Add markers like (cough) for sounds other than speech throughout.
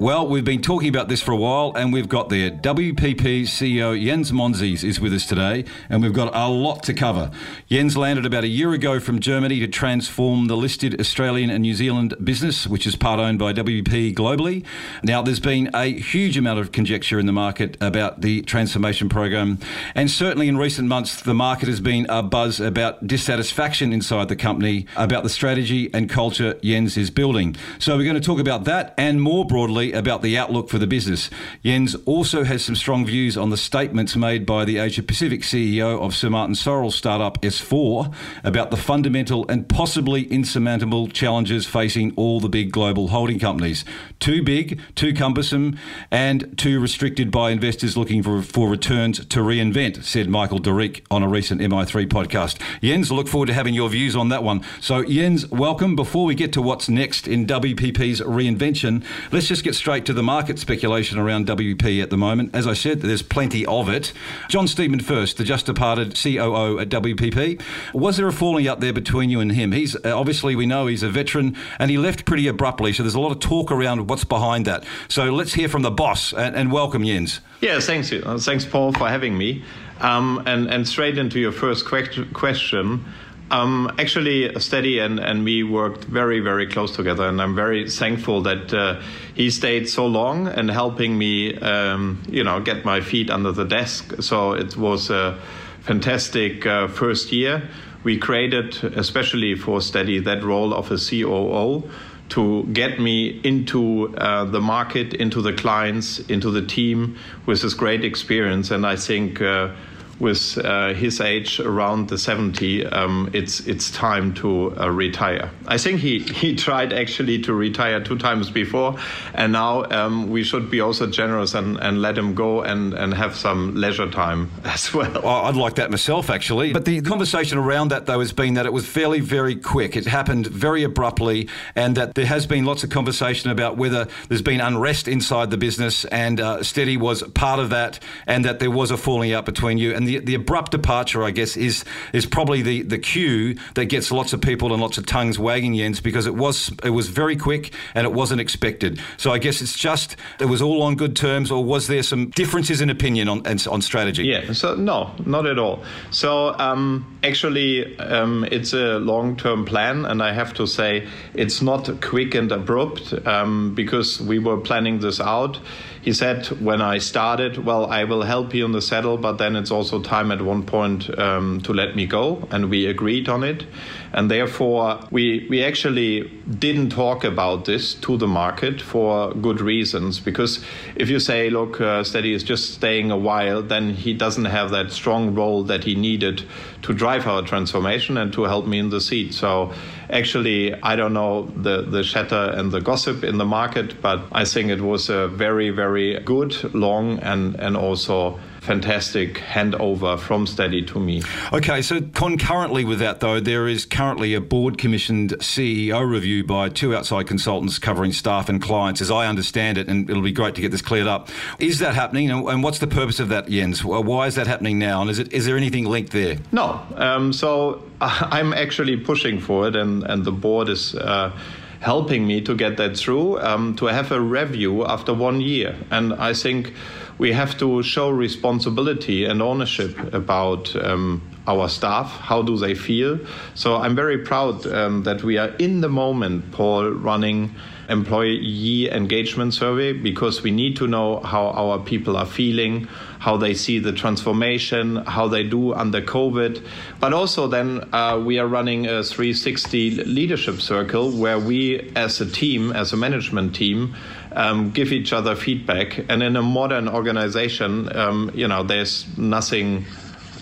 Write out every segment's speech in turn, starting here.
Well, we've been talking about this for a while, and we've got there. WPP CEO Jens Monsees is with us today, and we've got a lot to cover. Jens landed about a year ago from Germany to transform the listed Australian and New Zealand business, which is part owned by WPP globally. Now, there's been a huge amount of conjecture in the market about the transformation program, and certainly in recent months, the market has been a buzz about dissatisfaction inside the company about the strategy and culture Jens is building. So, we're going to talk about that and more broadly about the outlook for the business. Jens also has some strong views on the statements made by the Asia Pacific CEO of Sir Martin Sorrell's startup S4 about the fundamental and possibly insurmountable challenges facing all the big global holding companies. Too big, too cumbersome, and too restricted by investors looking for, for returns to reinvent, said Michel de Rijk on a recent MI3 podcast. Jens, look forward to having your views on that one. So, Jens, welcome. Before we get to what's next in WPP's reinvention, let's just get straight to the market speculation around WP at the moment. As I said, there's plenty of it. John Steedman first, the just departed COO at WPP. Was there a falling out there between you and him? He's uh, obviously, we know he's a veteran and he left pretty abruptly. So there's a lot of talk around what's behind that. So let's hear from the boss and, and welcome Jens. Yeah, thanks. Uh, thanks, Paul, for having me. Um, and, and straight into your first question. Um, actually, Steady and, and me worked very, very close together, and I'm very thankful that uh, he stayed so long and helping me, um, you know, get my feet under the desk. So it was a fantastic uh, first year. We created, especially for Steady, that role of a COO to get me into uh, the market, into the clients, into the team with this great experience. And I think uh, with uh, his age around the 70, um, it's it's time to uh, retire. I think he, he (laughs) tried actually to retire two times before, and now um, we should be also generous and, and let him go and, and have some leisure time (laughs) as well. well. I'd like that myself, actually. But the conversation around that, though, has been that it was fairly, very quick. It happened very abruptly, and that there has been lots of conversation about whether there's been unrest inside the business, and uh, Steady was part of that, and that there was a falling out between you. And the, the abrupt departure, I guess, is is probably the, the cue that gets lots of people and lots of tongues wagging, Jens, because it was it was very quick and it wasn't expected. So I guess it's just it was all on good terms, or was there some differences in opinion on on strategy? Yeah, so no, not at all. So um, actually, um, it's a long term plan, and I have to say it's not quick and abrupt um, because we were planning this out he said when I started, well, I will help you on the saddle, but then it's also time at one point um, to let me go, and we agreed on it, and therefore we we actually didn't talk about this to the market for good reasons because if you say, look, uh, Steady is just staying a while, then he doesn't have that strong role that he needed to drive our transformation and to help me in the seat. So actually, I don't know the, the chatter and the gossip in the market, but I think it was a very, very good, long, and, and also fantastic handover from Steady to me. Okay, so concurrently with that, though, there is currently a board commissioned CEO review by two outside consultants covering staff and clients, as I understand it, and it'll be great to get this cleared up. Is that happening, and what's the purpose of that, Jens? Why is that happening now, and is, it, is there anything linked there? No. Um, so (laughs) I'm actually pushing for it, and, and the board is. Uh, helping me to get that through, um, to have a review after one year. And I think we have to show responsibility and ownership about um, our staff. How do they feel? So I'm very proud um, that we are in the moment, Paul, running employee engagement survey because we need to know how our people are feeling, how they see the transformation, how they do under COVID. But also, then uh, we are running a 360 leadership circle where we, as a team, as a management team, um, give each other feedback. And in a modern organization, um, you know, there's nothing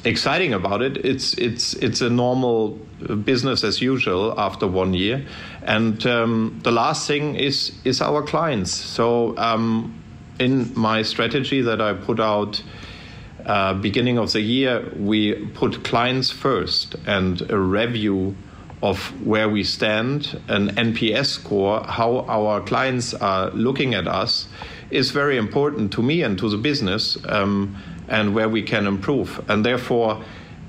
exciting about it. It's it's it's a normal business as usual after one year. And um, the last thing is is our clients. So um, in my strategy that I put out uh, beginning of the year, we put clients first and a review of where we stand, an NPS score, how our clients are looking at us, is very important to me and to the business, um, and where we can improve. And therefore,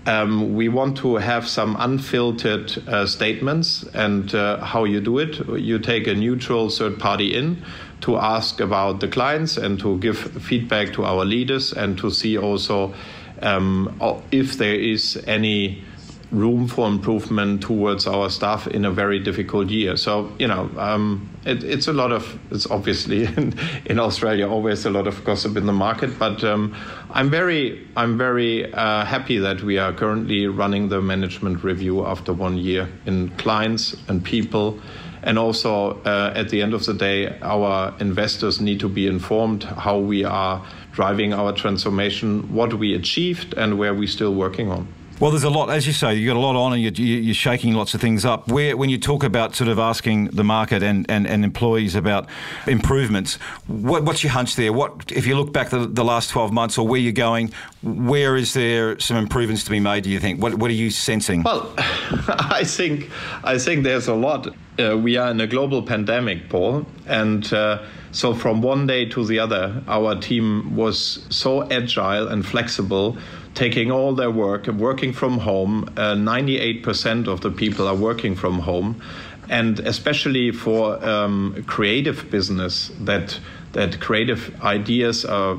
um, we want to have some unfiltered uh, statements and uh, how you do it. You take a neutral third party in to ask about the clients and to give feedback to our leaders and to see also um, if there is any room for improvement towards our staff in a very difficult year. So, you know, um, it, it's a lot of, it's obviously (laughs) in, in, Australia always a lot of gossip in the market, but um, I'm very, I'm very uh, happy that we are currently running the management review after one year in clients and people. And also, uh, at the end of the day, our investors need to be informed how we are driving our transformation, what we achieved, and where we're still working on. Well, there's a lot, as you say, you've got a lot on and you're, you're, shaking lots of things up. Where, when you talk about sort of asking the market and, and, and employees about improvements, what, what's your hunch there? What, if you look back the, the last 12 months or where you're going, where is there some improvements to be made, do you think? What, what are you sensing? Well, (laughs) I think, I think there's a lot. Uh, we are in a global pandemic, Paul, and uh, so from one day to the other, our team was so agile and flexible taking all their work and working from home. Uh, 98% of the people are working from home. And especially for um, creative business, that that creative ideas are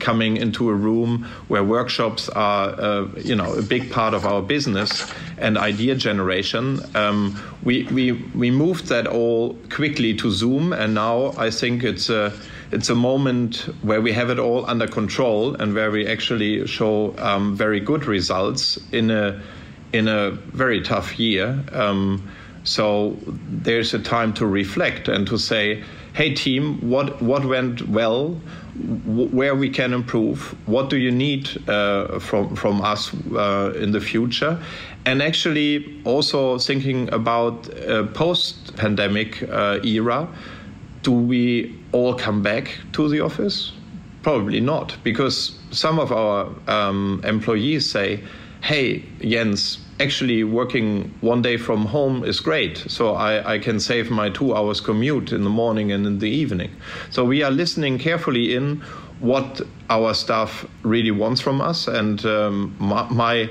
coming into a room where workshops are, uh, you know, a big part of our business and idea generation. Um, we, we we moved that all quickly to Zoom, and now I think it's a it's a moment where we have it all under control and where we actually show um, very good results in a in a very tough year. Um, so there's a time to reflect and to say, "Hey, team, what what went well? where we can improve? What do you need uh, from from us uh, in the future?" And actually, also thinking about post-pandemic uh, era do we all come back to the office? Probably not, because some of our um, employees say, hey, Jens, actually working one day from home is great. So I, I, can save my two hours commute in the morning and in the evening. So we are listening carefully in what our staff really wants from us. And um, my, my,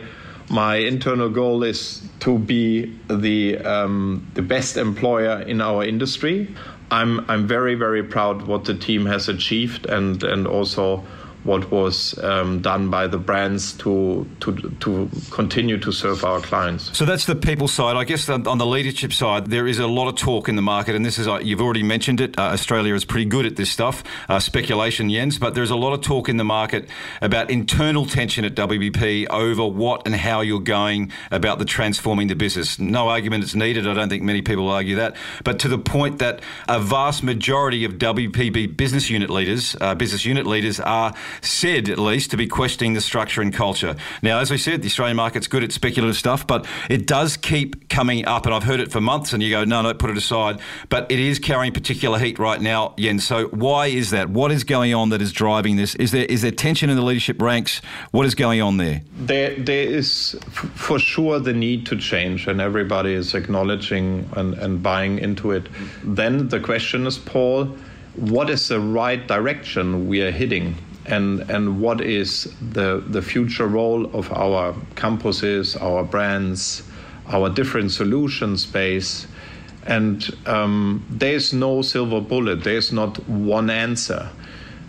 my internal goal is to be the um, the best employer in our industry. I'm I'm very very proud what the team has achieved and and also what was um, done by the brands to, to to continue to serve our clients. So that's the people side. I guess on the leadership side, there is a lot of talk in the market, and this is uh, you've already mentioned it. Uh, Australia is pretty good at this stuff, uh, speculation, Jens. But there's a lot of talk in the market about internal tension at WPP over what and how you're going about the transforming the business. No argument is needed. I don't think many people argue that. But to the point that a vast majority of WPP business unit leaders, uh, business unit leaders, are said at least to be questioning the structure and culture. Now, as we said, the Australian market's good at speculative stuff, but it does keep coming up, and I've heard it for months. And you go, no, no, put it aside. But it is carrying particular heat right now, Jens. So why is that? What is going on that is driving this? Is there is there tension in the leadership ranks? What is going on there? There, there is for sure the need to change, and everybody is acknowledging and, and buying into it. Then the question is, Paul, what is the right direction we are hitting? And and what is the the future role of our campuses, our brands, our different solution space, and um, there's no silver bullet. There's not one answer,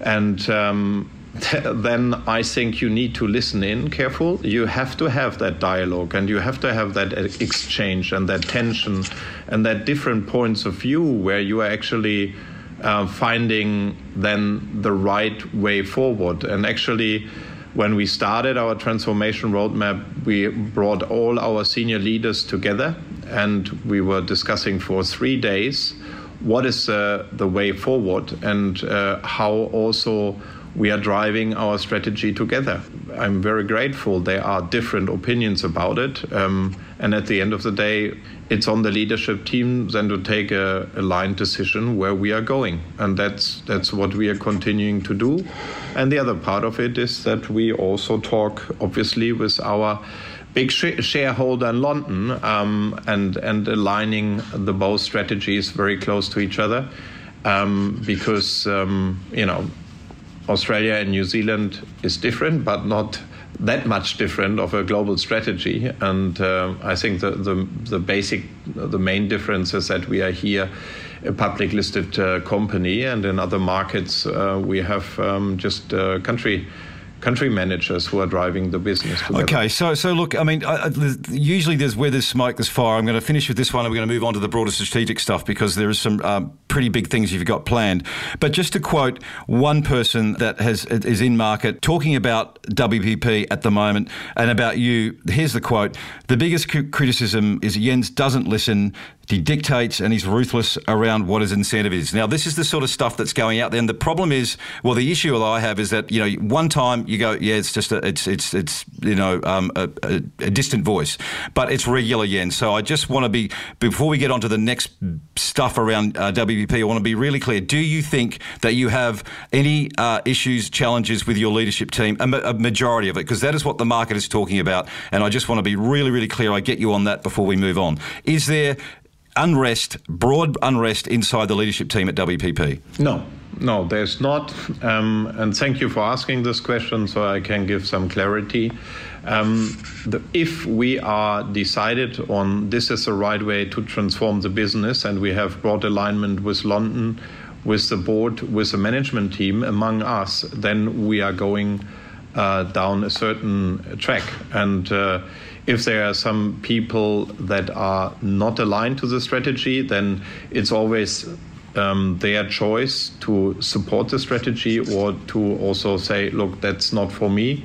and. Um, (laughs) then I think you need to listen in careful. You have to have that dialogue and you have to have that exchange and that tension and that different points of view where you are actually uh, finding then the right way forward. And actually, when we started our transformation roadmap, we brought all our senior leaders together and we were discussing for three days what is uh, the way forward and uh, how also we are driving our strategy together. I'm very grateful. There are different opinions about it. Um, and at the end of the day, it's on the leadership team then to take a aligned decision where we are going. And that's, that's what we are continuing to do. And the other part of it is that we also talk, obviously, with our big sh- shareholder in London um, and, and aligning the both strategies very close to each other. Um, because, um, you know, Australia and New Zealand is different, but not that much different of a global strategy. And uh, I think the, the, the basic, the main difference is that we are here a public listed uh, company, and in other markets uh, we have um, just uh, country country managers who are driving the business. Together. Okay, so so look, I mean, I, I, usually there's where there's smoke, there's fire. I'm going to finish with this one, and we're going to move on to the broader strategic stuff because there is some um, pretty big things you've got planned. But just to quote one person that has is in market talking about WPP at the moment and about you, here's the quote: "The biggest criticism is Jens doesn't listen." He dictates and he's ruthless around what his incentive is. Now, this is the sort of stuff that's going out there, and the problem is, well, the issue I have is that you know, one time you go, yeah, it's just a, it's it's it's you know um, a, a, a, distant voice, but it's regular yen. So I just want to be before we get on to the next stuff around uh, WPP, I want to be really clear. Do you think that you have any uh, issues, challenges with your leadership team? A, a majority of it, because that is what the market is talking about, and I just want to be really, really clear. I get you on that before we move on. Is there unrest, broad unrest inside the leadership team at WPP? No, no, there's not. Um, and thank you for asking this question so I can give some clarity. Um, the, if we are decided on this is the right way to transform the business and we have broad alignment with London, with the board, with the management team among us, then we are going uh, down a certain track. And uh, if there are some people that are not aligned to the strategy, then it's always um, their choice to support the strategy or to also say, look, that's not for me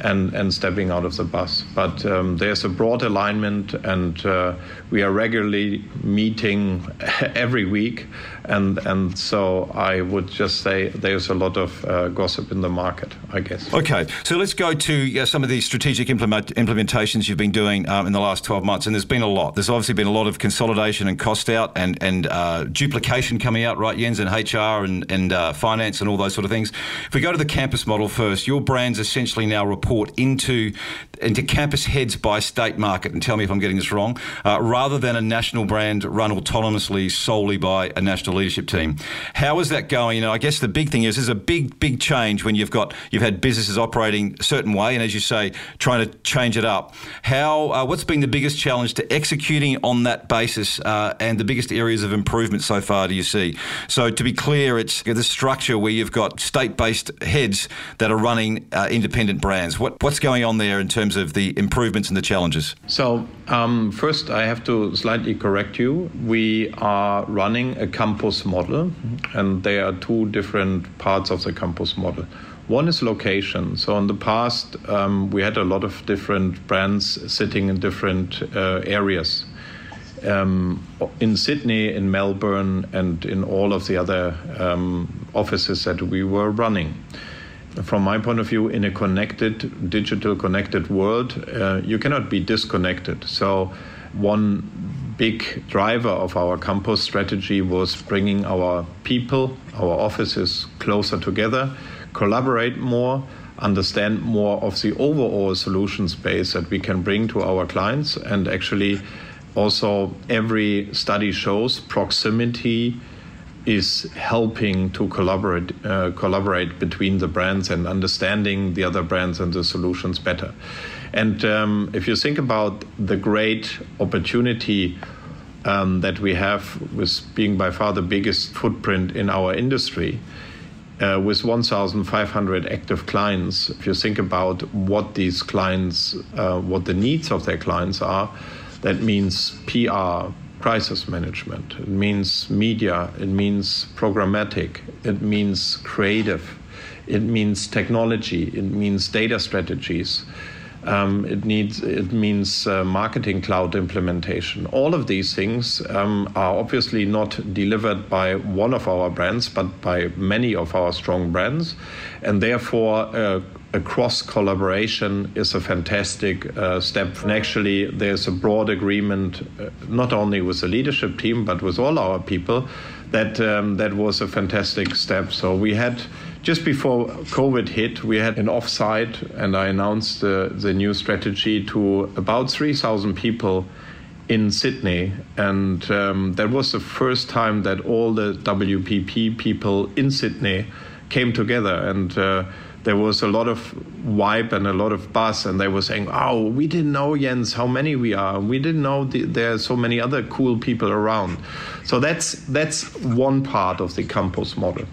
and, and stepping out of the bus. But um, there's a broad alignment, and uh, we are regularly meeting (laughs) every week. And, and so I would just say there's a lot of uh, gossip in the market, I guess. Okay, so let's go to some of the strategic implement, implementations you've been doing um, in the last 12 months. And there's been a lot. There's obviously been a lot of consolidation and cost out and, and uh, duplication coming out, right, Jens, and HR and, and uh, finance and all those sort of things. If we go to the campus model first, your brands essentially now report into into campus heads by state market, and tell me if I'm getting this wrong, uh, rather than a national brand run autonomously solely by a national leadership team. How is that going? You know, I guess the big thing is there's a big, big change when you've got you've had businesses operating a certain way, and as you say, trying to change it up. How uh, what's been the biggest challenge to executing on that basis, uh, and the biggest areas of improvement so far? Do you see? So to be clear, it's the structure where you've got state-based heads that are running uh, independent brands. What what's going on there in terms of the improvements and the challenges? So um, first, I have to slightly correct you. We are running a campus model, and there are two different parts of the campus model. One is location. So in the past, um, we had a lot of different brands sitting in different uh, areas. Um, in Sydney, in Melbourne, and in all of the other um, offices that we were running from my point of view, in a connected, digital connected world, uh, you cannot be disconnected. So, one big driver of our campus strategy was bringing our people, our offices closer together, collaborate more, understand more of the overall solution space that we can bring to our clients, and actually also every study shows proximity is helping to collaborate uh, collaborate between the brands and understanding the other brands and the solutions better. And um, if you think about the great opportunity um, that we have with being by far the biggest footprint in our industry, uh, with 1,500 active clients, if you think about what these clients, uh, what the needs of their clients are, that means PR, crisis management, it means media, it means programmatic, it means creative, it means technology, it means data strategies. Um, it needs it means uh, marketing cloud implementation. All of these things um, are obviously not delivered by one of our brands, but by many of our strong brands, and therefore. Uh, a cross collaboration is a fantastic uh, step. And actually, there's a broad agreement, uh, not only with the leadership team, but with all our people, that um, that was a fantastic step. So we had just before COVID hit, we had an offsite, and I announced the, the new strategy to about 3,000 people in Sydney. And um, that was the first time that all the WPP people in Sydney came together. And uh, there was a lot of vibe and a lot of buzz, and they were saying, "Oh, we didn't know Jens how many we are. We didn't know the, there are so many other cool people around." So that's that's one part of the campus model,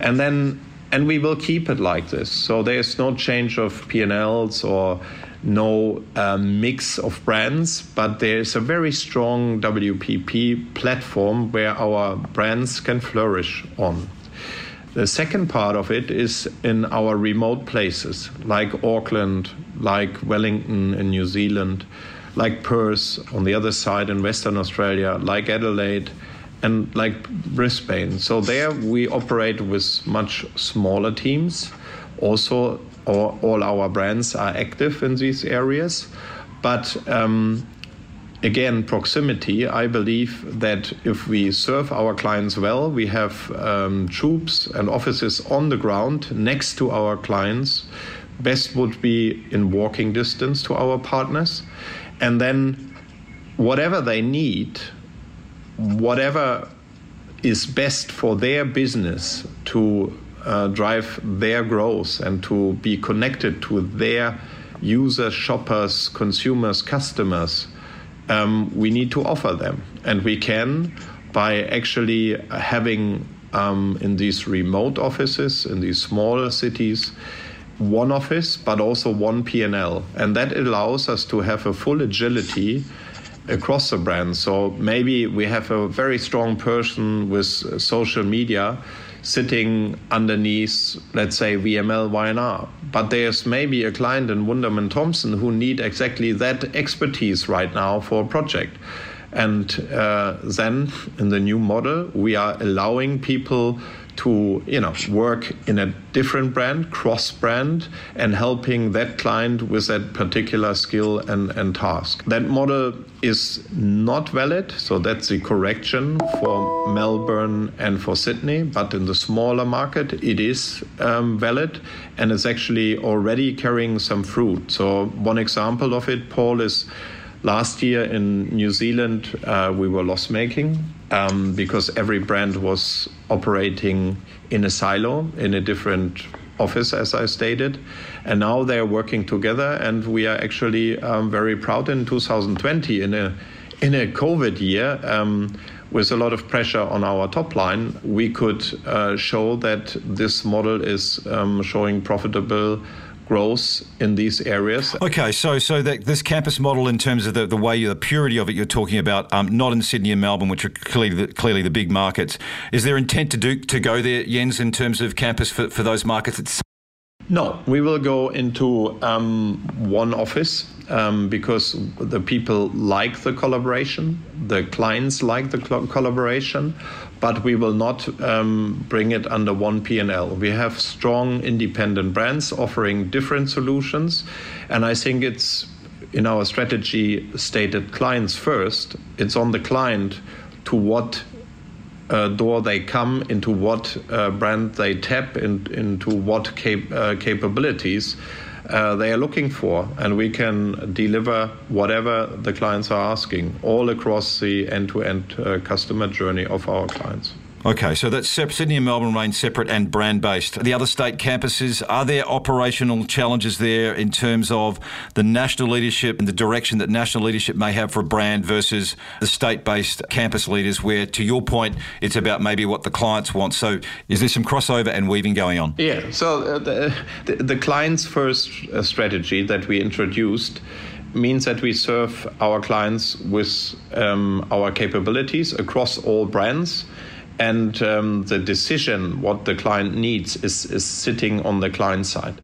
and then and we will keep it like this. So there's no change of P&Ls or no uh, mix of brands, but there's a very strong WPP platform where our brands can flourish on. The second part of it is in our remote places, like Auckland, like Wellington in New Zealand, like Perth on the other side in Western Australia, like Adelaide, and like Brisbane. So there we operate with much smaller teams. Also, all, all our brands are active in these areas, but um, again, proximity, I believe that if we serve our clients well, we have um, troops and offices on the ground next to our clients. Best would be in walking distance to our partners. And then, whatever they need, whatever is best for their business to uh, drive their growth and to be connected to their users, shoppers, consumers, customers um, we need to offer them. And we can by actually having um, in these remote offices, in these smaller cities, one office, but also one P&L. And that allows us to have a full agility across the brand. So maybe we have a very strong person with social media sitting underneath, let's say, VML Y&R. But there's maybe a client in Wunderman Thompson who need exactly that expertise right now for a project. And uh, then in the new model, we are allowing people to you know work in a different brand cross brand and helping that client with that particular skill and, and task. That model is not valid so that's the correction for melbourne and for sydney but in the smaller market it is um, valid and it's actually already carrying some fruit. So one example of it paul is last year in new zealand uh, we were loss making um, because every brand was operating in a silo in a different office, as I stated. And now they're working together, and we are actually um, very proud in 2020 in a in a COVID year. Um, with a lot of pressure on our top line, we could uh, show that this model is um, showing profitable growth in these areas. Okay, so so that this campus model, in terms of the, the way, the purity of it, you're talking about, um, not in Sydney and Melbourne, which are clearly the, clearly the big markets. Is there intent to do to go there, Jens, in terms of campus for, for those markets? It's- no, we will go into um, one office um, because the people like the collaboration, the clients like the collaboration, but we will not um, bring it under one P&L. We have strong independent brands offering different solutions, and I think it's in our strategy stated clients first. It's on the client to what uh, door they come, into what uh, brand they tap, in, into what cap- uh, capabilities uh, they are looking for, and we can deliver whatever the clients are asking all across the end to end customer journey of our clients. Okay, so that's Sydney and Melbourne remain separate and brand based. The other state campuses, are there operational challenges there in terms of the national leadership and the direction that national leadership may have for a brand versus the state based campus leaders, where to your point, it's about maybe what the clients want? So is there some crossover and weaving going on? Yeah, so uh, the, the, the client's first uh, strategy that we introduced means that we serve our clients with um, our capabilities across all brands and um, the decision what the client needs is, is sitting on the client side.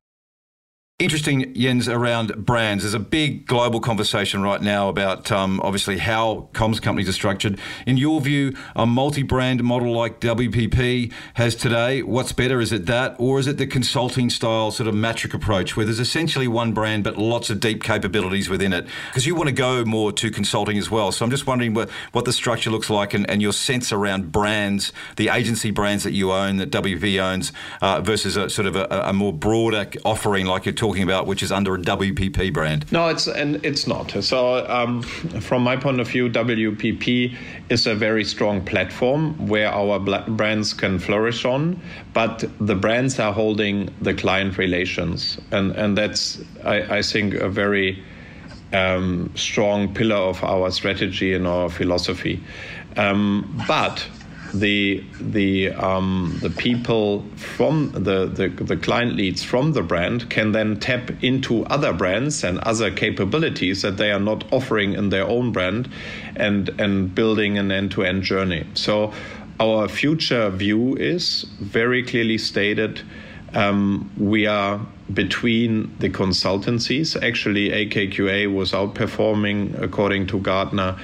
Interesting, Jens, around brands. There's a big global conversation right now about um, obviously how comms companies are structured. In your view, a multi-brand model like WPP has today, what's better? Is it that, or is it the consulting style sort of matrix approach where there's essentially one brand but lots of deep capabilities within it? Because you want to go more to consulting as well. So I'm just wondering what, what the structure looks like and, and your sense around brands, the agency brands that you own, that WP owns, uh, versus a sort of a, a more broader offering like you're talking about, which is under a WPP brand. No, it's and it's not. So um, from my point of view, WPP is a very strong platform where our brands can flourish on, but the brands are holding the client relations, and and that's I, I think a very um, strong pillar of our strategy and our philosophy. Um, but the the um, the people from the, the the client leads from the brand can then tap into other brands and other capabilities that they are not offering in their own brand, and and building an end to end journey. So our future view is very clearly stated. Um, we are between the consultancies. Actually, AKQA was outperforming, according to Gartner,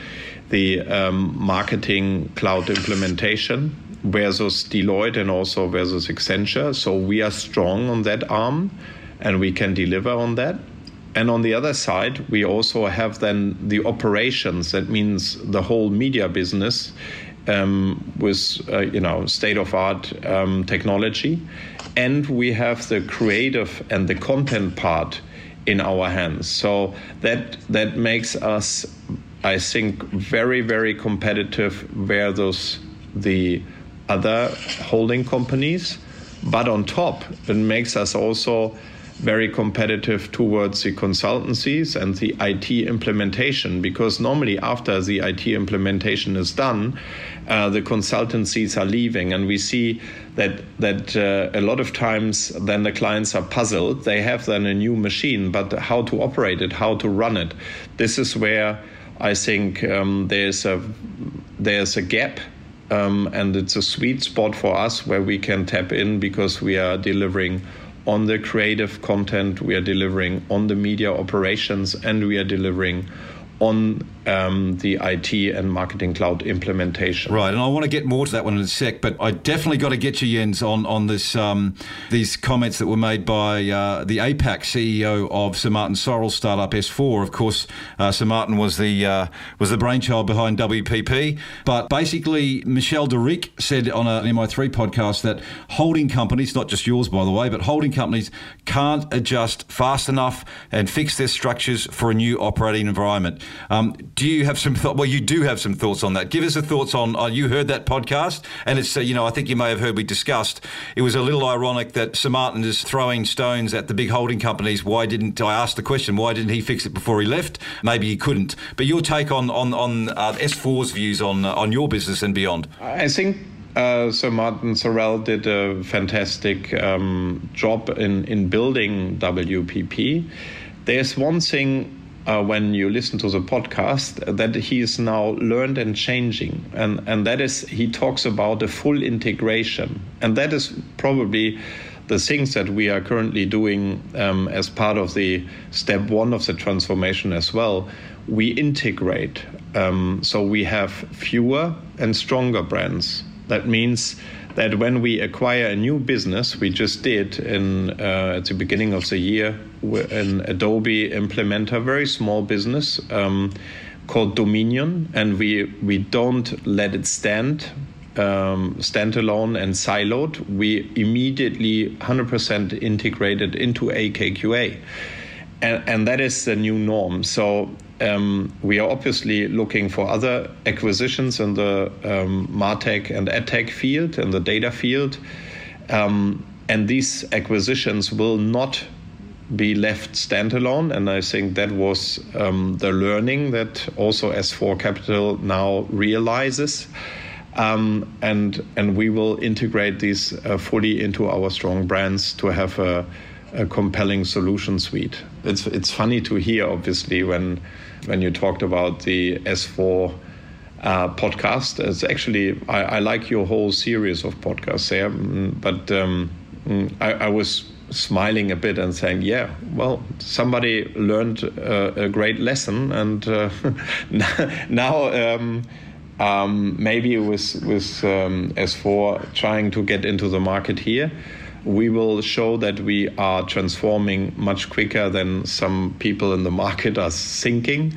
the um, marketing cloud implementation versus Deloitte and also versus Accenture. So we are strong on that arm and we can deliver on that. And on the other side, we also have then the operations. That means the whole media business um, with uh, you know state of art um, technology, and we have the creative and the content part in our hands. So that that makes us I think, very, very competitive versus the other holding companies. But on top, it makes us also very competitive towards the consultancies and the IT implementation because normally after the IT implementation is done, uh, the consultancies are leaving, and we see that that uh, a lot of times then the clients are puzzled. They have then a new machine, but how to operate it, how to run it. This is where I think um, there's a there's a gap, um, and it's a sweet spot for us where we can tap in because we are delivering on the creative content, we are delivering on the media operations, and we are delivering on um, the IT and marketing cloud implementation. Right, and I want to get more to that one in a sec, but I definitely got to get you, Jens, on on this um, these comments that were made by uh, the APAC CEO of Sir Martin Sorrell startup S4. Of course, uh, Sir Martin was the uh, was the brainchild behind WPP, but basically Michel de Rijk said on an MI3 podcast that holding companies, not just yours by the way, but holding companies can't adjust fast enough and fix their structures for a new operating environment. Um, do you have some thoughts? Well, you do have some thoughts on that. Give us a thoughts on. Uh, you heard that podcast, and it's uh, you know I think you may have heard we discussed. It was a little ironic that Sir Martin is throwing stones at the big holding companies. Why didn't I ask the question? Why didn't he fix it before he left? Maybe he couldn't. But your take on on on uh, S4's views on uh, on your business and beyond. I think uh, Sir Martin Sorrell did a fantastic um, job in, in building WPP. There's one thing uh, when you listen to the podcast that he is now learned and changing. And and that is he talks about the full integration. And that is probably the things that we are currently doing um, as part of the step one of the transformation as well. We integrate um, so we have fewer and stronger brands. That means that when we acquire a new business, we just did in uh, at the beginning of the year, an Adobe implementer, very small business um, called Dominion, and we we don't let it stand. Um, standalone and siloed, we immediately 100% integrated into AKQA. And, and that is the new norm. So um, we are obviously looking for other acquisitions in the um, martech and edtech field and the data field, um, and these acquisitions will not be left standalone. And I think that was um, the learning that also S4 Capital now realizes. Um, and and we will integrate these uh, fully into our strong brands to have a, a compelling solution suite. It's it's funny to hear, obviously, when when you talked about the S4 uh, podcast. It's actually I, I, like your whole series of podcasts there, mm, but um, mm, I, I, was smiling a bit and saying, "Yeah, well, somebody learned uh, a great lesson, and uh, (laughs) now." Um, um, maybe with with um, S4 trying to get into the market here, we will show that we are transforming much quicker than some people in the market are thinking.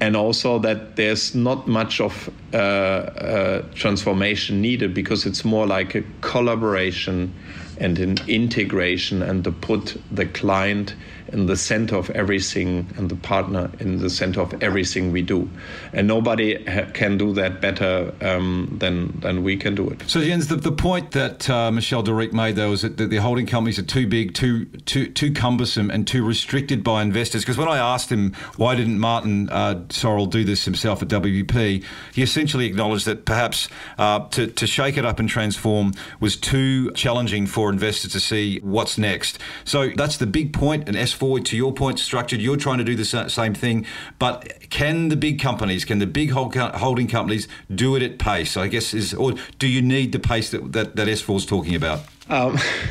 And also that there's not much of uh, uh, transformation needed because it's more like a collaboration and an integration and to put the client in the center of everything and the partner in the center of everything we do. And nobody can do that better um, than, than we can do it. So, Jens, the, the point that uh, Michel de made, though, is that the, holding companies are too big, too, too, too cumbersome, and too restricted by investors. Because when I asked him why didn't Martin uh, Sorrell do this himself at WPP, he essentially acknowledged that perhaps uh, to, to shake it up and transform was too challenging for investors to see what's next. So that's the big point, and S forward to your point structured you're trying to do the same thing but can the big companies can the big holding companies do it at pace i guess is or do you need the pace that that, that s4 is talking about um, (laughs)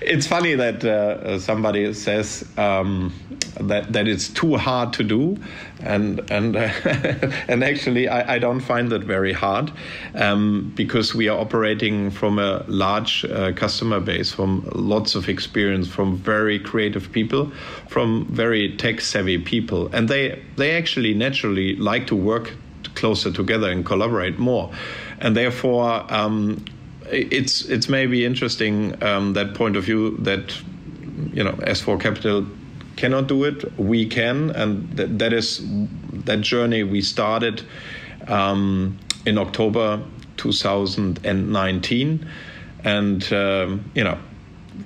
it's funny that uh, somebody says um, that that it's too hard to do, and and uh, (laughs) and actually I, I, don't find that very hard um, because we are operating from a large uh, customer base, from lots of experience, from very creative people, from very tech savvy people, and they they actually naturally like to work closer together and collaborate more, and therefore. It's it's maybe interesting um, that point of view that you know S4 Capital cannot do it. We can, and that, that is that journey we started um, in October 2019, and um, you know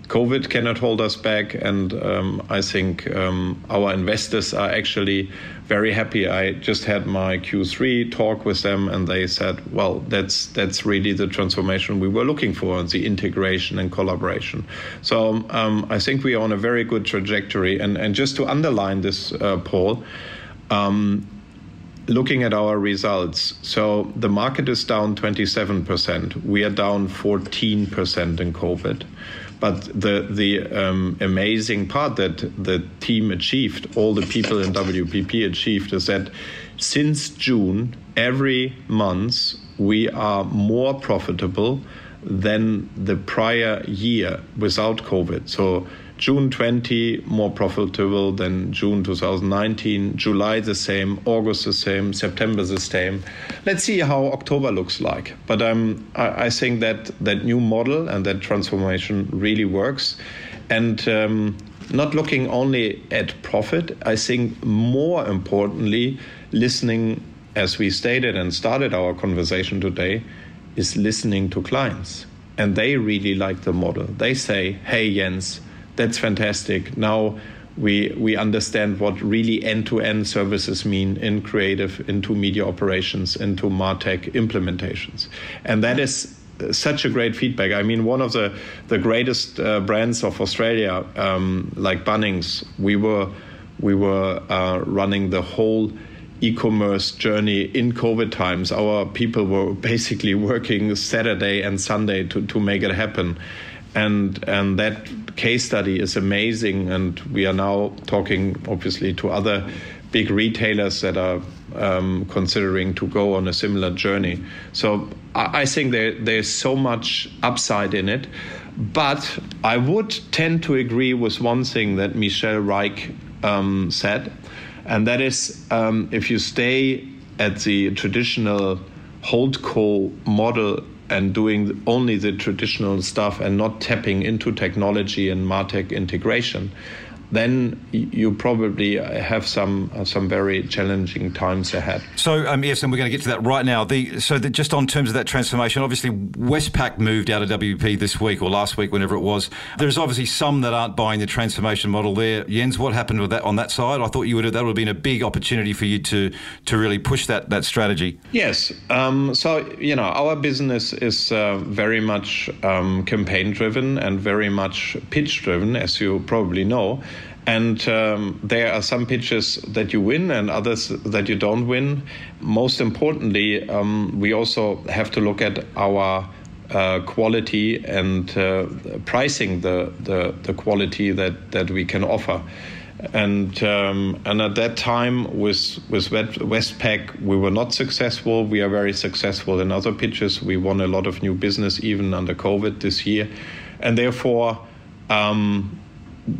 COVID cannot hold us back, and um, I think um, our investors are actually very happy. I just had my Q3 talk with them, and they said, "Well, that's that's really the transformation we were looking for, the integration and collaboration." So um, I think we are on a very good trajectory. And and just to underline this, uh, Paul. Um, looking at our results, so the market is down 27%. We are down 14% in COVID. But the the um, amazing part that the team achieved, all the people in WPP achieved, is that since June, every month we are more profitable than the prior year without COVID. So June 20 more profitable than June 2019, July the same, August the same, September the same. Let's see how October looks like. But um, I, I, think that that new model and that transformation really works. And um, not looking only at profit, I think more importantly, listening, as we stated and started our conversation today, is listening to clients. And they really like the model. They say, hey, Jens, that's fantastic. Now we we understand what really end-to-end services mean in creative, into media operations, into martech implementations, and that is such a great feedback. I mean, one of the the greatest uh, brands of Australia, um, like Bunnings, we were we were uh, running the whole e-commerce journey in COVID times. Our people were (laughs) basically working Saturday and Sunday to to make it happen and and that case study is amazing and we are now talking obviously to other big retailers that are um, considering to go on a similar journey. So I, I think there, there's so much upside in it but I would tend to agree with one thing that Michelle Reich um, said and that is um, if you stay at the traditional hold holdco model and doing only the traditional stuff and not tapping into technology and martech integration then you probably have some uh, some very challenging times ahead. So um, yes, and we're going to get to that right now. The, so the, just on terms of that transformation, obviously Westpac moved out of WP this week or last week, whenever it was. There's obviously some that aren't buying the transformation model there. Jens, what happened with that on that side? I thought you would have, that would have been a big opportunity for you to to really push that that strategy. Yes. Um, so you know our business is uh, very much um, campaign driven and very much pitch driven, as you probably know. And um, there are some pitches that you win and others that you don't win. Most importantly, um, we also have to look at our uh, quality and uh, pricing the, the, the quality that, that we can offer. And um, and at that time with with Westpac we were not successful. We are very successful in other pitches. We won a lot of new business even under COVID this year, and therefore um,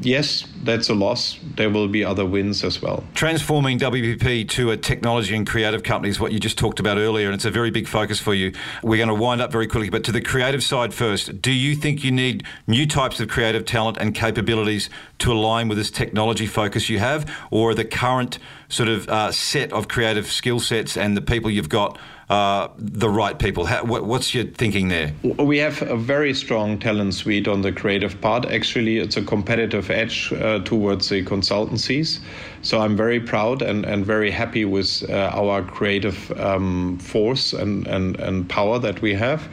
yes, that's a loss. There will be other wins as well. Transforming WPP to a technology and creative company is what you just talked about earlier, and it's a very big focus for you. We're going to wind up very quickly, but to the creative side first, do you think you need new types of creative talent and capabilities to align with this technology focus you have, or the current sort of uh, set of creative skill sets and the people you've got uh, the right people? How, what, what's your thinking there? We have a very strong talent suite on the creative part. Actually, it's a competitive edge uh, towards the consultancies. So I'm very proud and, and very happy with uh, our creative um, force and, and, and power that we have.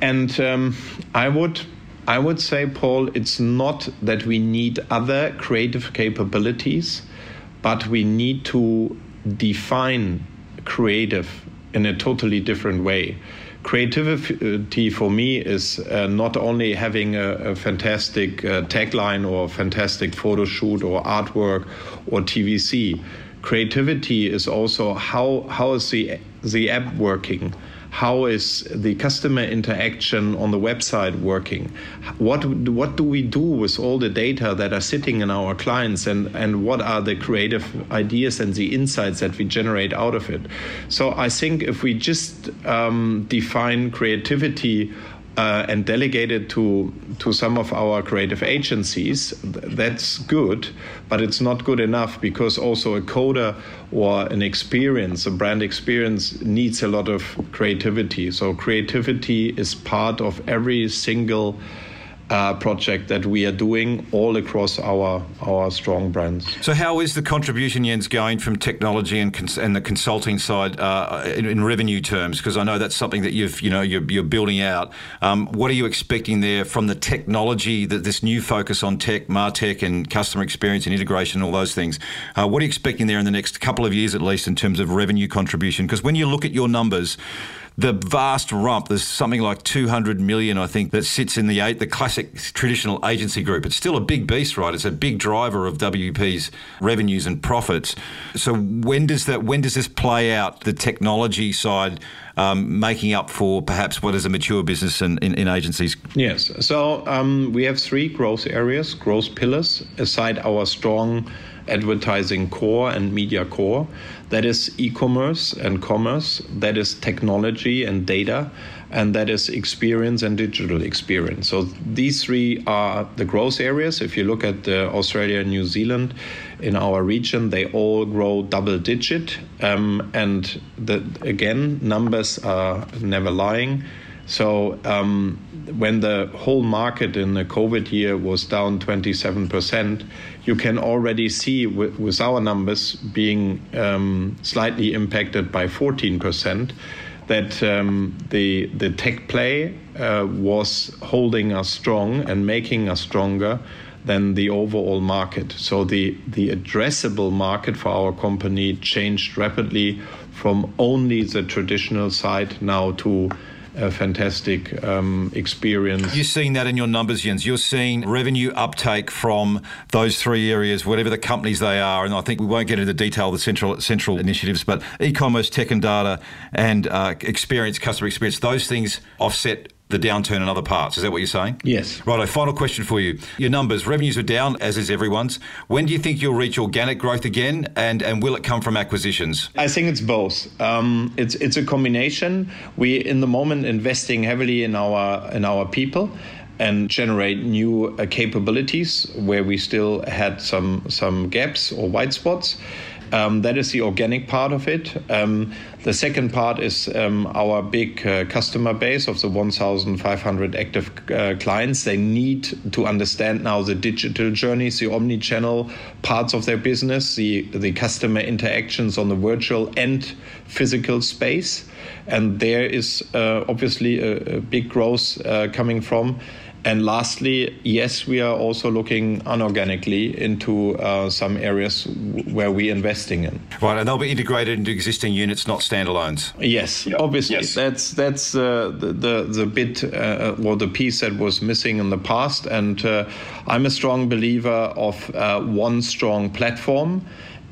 And um, I would I would say, Paul, it's not that we need other creative capabilities, but we need to define creative in a totally different way. Creativity for me is uh, not only having a, a fantastic uh, tagline or fantastic photo shoot or artwork or TVC. Creativity is also how how is the the app working? How is the customer interaction on the website working? What what do we do with all the data that are sitting in our clients, and and what are the creative ideas and the insights that we generate out of it? So I think if we just um, define creativity uh, and delegate it to to some of our creative agencies, that's good, but it's not good enough because also a coder or an experience, a brand experience, needs a lot of creativity. So creativity is part of every single uh, project that we are doing all across our our strong brands. So, how is the contribution, Jens, going from technology and cons- and the consulting side uh, in, in, revenue terms? Because I know that's something that you've you know you're, you're building out. Um, what are you expecting there from the technology that this new focus on tech, martech, and customer experience and integration, and all those things? Uh, what are you expecting there in the next couple of years, at least, in terms of revenue contribution? Because when you look at your numbers the vast rump. There's something like 200 million, I think, that sits in the eight, the classic traditional agency group. It's still a big beast, right? It's a big driver of WPP's revenues and profits. So when does that? When does this play out? The technology side. Um, making up for perhaps what is a mature business in, in, in agencies? Yes. So um, we have three growth areas, growth pillars, aside our strong advertising core and media core. That is e commerce and commerce, that is technology and data, and that is experience and digital experience. So these three are the growth areas. If you look at uh, Australia and New Zealand in our region, they all grow double digit. Um, and the, again, numbers are never lying. So um, when the whole market in the COVID year was down 27%, you can already see with, with our numbers being um, slightly impacted by 14% that um, the the tech play uh, was holding us strong and making us stronger than the overall market. So the the addressable market for our company changed rapidly from only the traditional side now to a fantastic um, experience. You're seeing that in your numbers, Jens. You're seeing revenue uptake from those three areas, whatever the companies they are. And I think we won't get into the detail of the central central initiatives, but e-commerce, tech and data, and uh, experience, customer experience. Those things offset the downturn in other parts. Is that what you're saying? Yes. Right. A final question for you. Your numbers, revenues are down, as is everyone's. When do you think you'll reach organic growth again, and, and will it come from acquisitions? I think it's both. Um, it's it's a combination. We in the moment investing heavily in our in our people and generate new uh, capabilities where we still had some some gaps or white spots um, that is the organic part of it. Um, the second part is um, our big uh, customer base of the 1,500 active uh, clients. They need to understand now the digital journeys, the omni-channel parts of their business, the, the customer interactions on the virtual and physical space. And there is uh, obviously a, a, big growth uh, coming from And lastly, yes, we are also looking unorganically into uh, some areas where we're investing in. Right, and they'll be integrated into existing units, not standalones. Yes, obviously, yes. that's that's uh, the, the the bit uh, or the piece that was missing in the past. And uh, I'm a strong believer of uh, one strong platform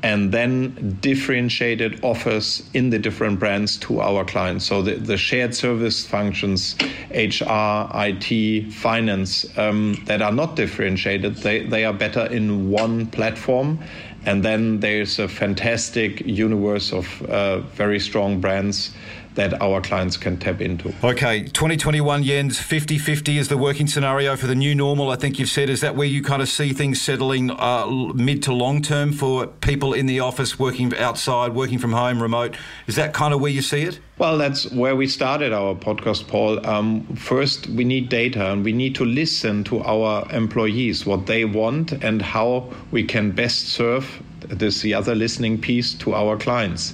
and then differentiated offers in the different brands to our clients. So the, the shared service functions, HR, IT, finance, um, that are not differentiated, they, they are better in one platform. And then there's a fantastic universe of uh, very strong brands that our clients can tap into. Okay, 2021 Jens, 50 50 is the working scenario for the new normal, I think you've said. Is that where you kind of see things settling uh, mid to long term for people in the office, working outside, working from home, remote? Is that kind of where you see it? Well, that's where we started our podcast, Paul. Um, first, we need data and we need to listen to our employees, what they want, and how we can best serve this the other listening piece to our clients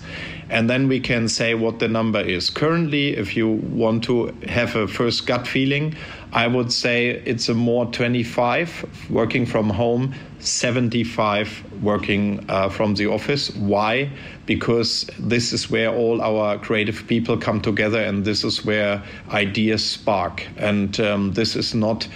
and then we can say what the number is. Currently if you want to have a first gut feeling i would say it's a more 25 working from home 75 working uh, from the office. Why? Because this is where all our creative people come together and this is where ideas spark. And um, this is not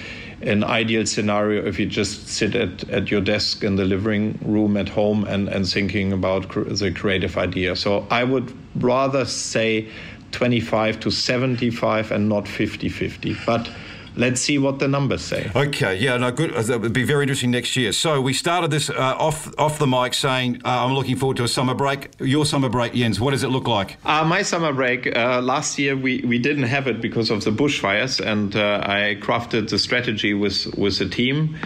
an ideal scenario if you just sit at, at your desk in the living room at home and, and thinking about cr- the creative idea. So I would rather say 25 to 75 and not 50 50. But let's see what the numbers say. Okay, yeah, no, good. That would be very interesting next year. So we started this uh, off off the mic saying uh, I'm looking forward to a summer break. Your summer break, Jens, what does it look like? Uh, my summer break uh, last year we, we didn't have it because of the bushfires, and uh, I crafted the strategy with with the team.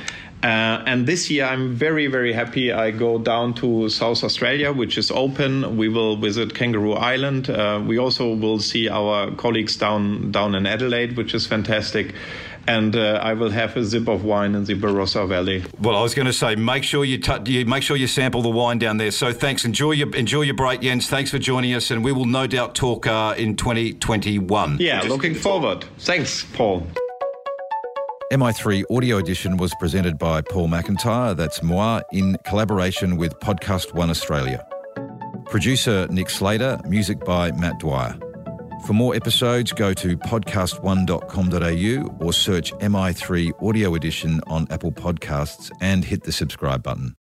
Uh, and this year, I'm very, very happy. I go down to South Australia, which is open. We will visit Kangaroo Island. Uh, we also will see our colleagues down down in Adelaide, which is fantastic. And uh, I will have a sip of wine in the Barossa Valley. Well, I was going to say, make sure you, t- you make sure you sample the wine down there. So thanks. Enjoy your enjoy your break, Jens. Thanks for joining us, and we will no doubt talk uh, in 2021. Yeah, looking forward. Thanks, Paul. MI3 Audio Edition was presented by Paul McIntyre, that's moi, in collaboration with Podcast One Australia. Producer Nick Slater, music by Matt Dwyer. For more episodes, go to podcast1.com.au or search MI3 Audio Edition on Apple Podcasts and hit the subscribe button.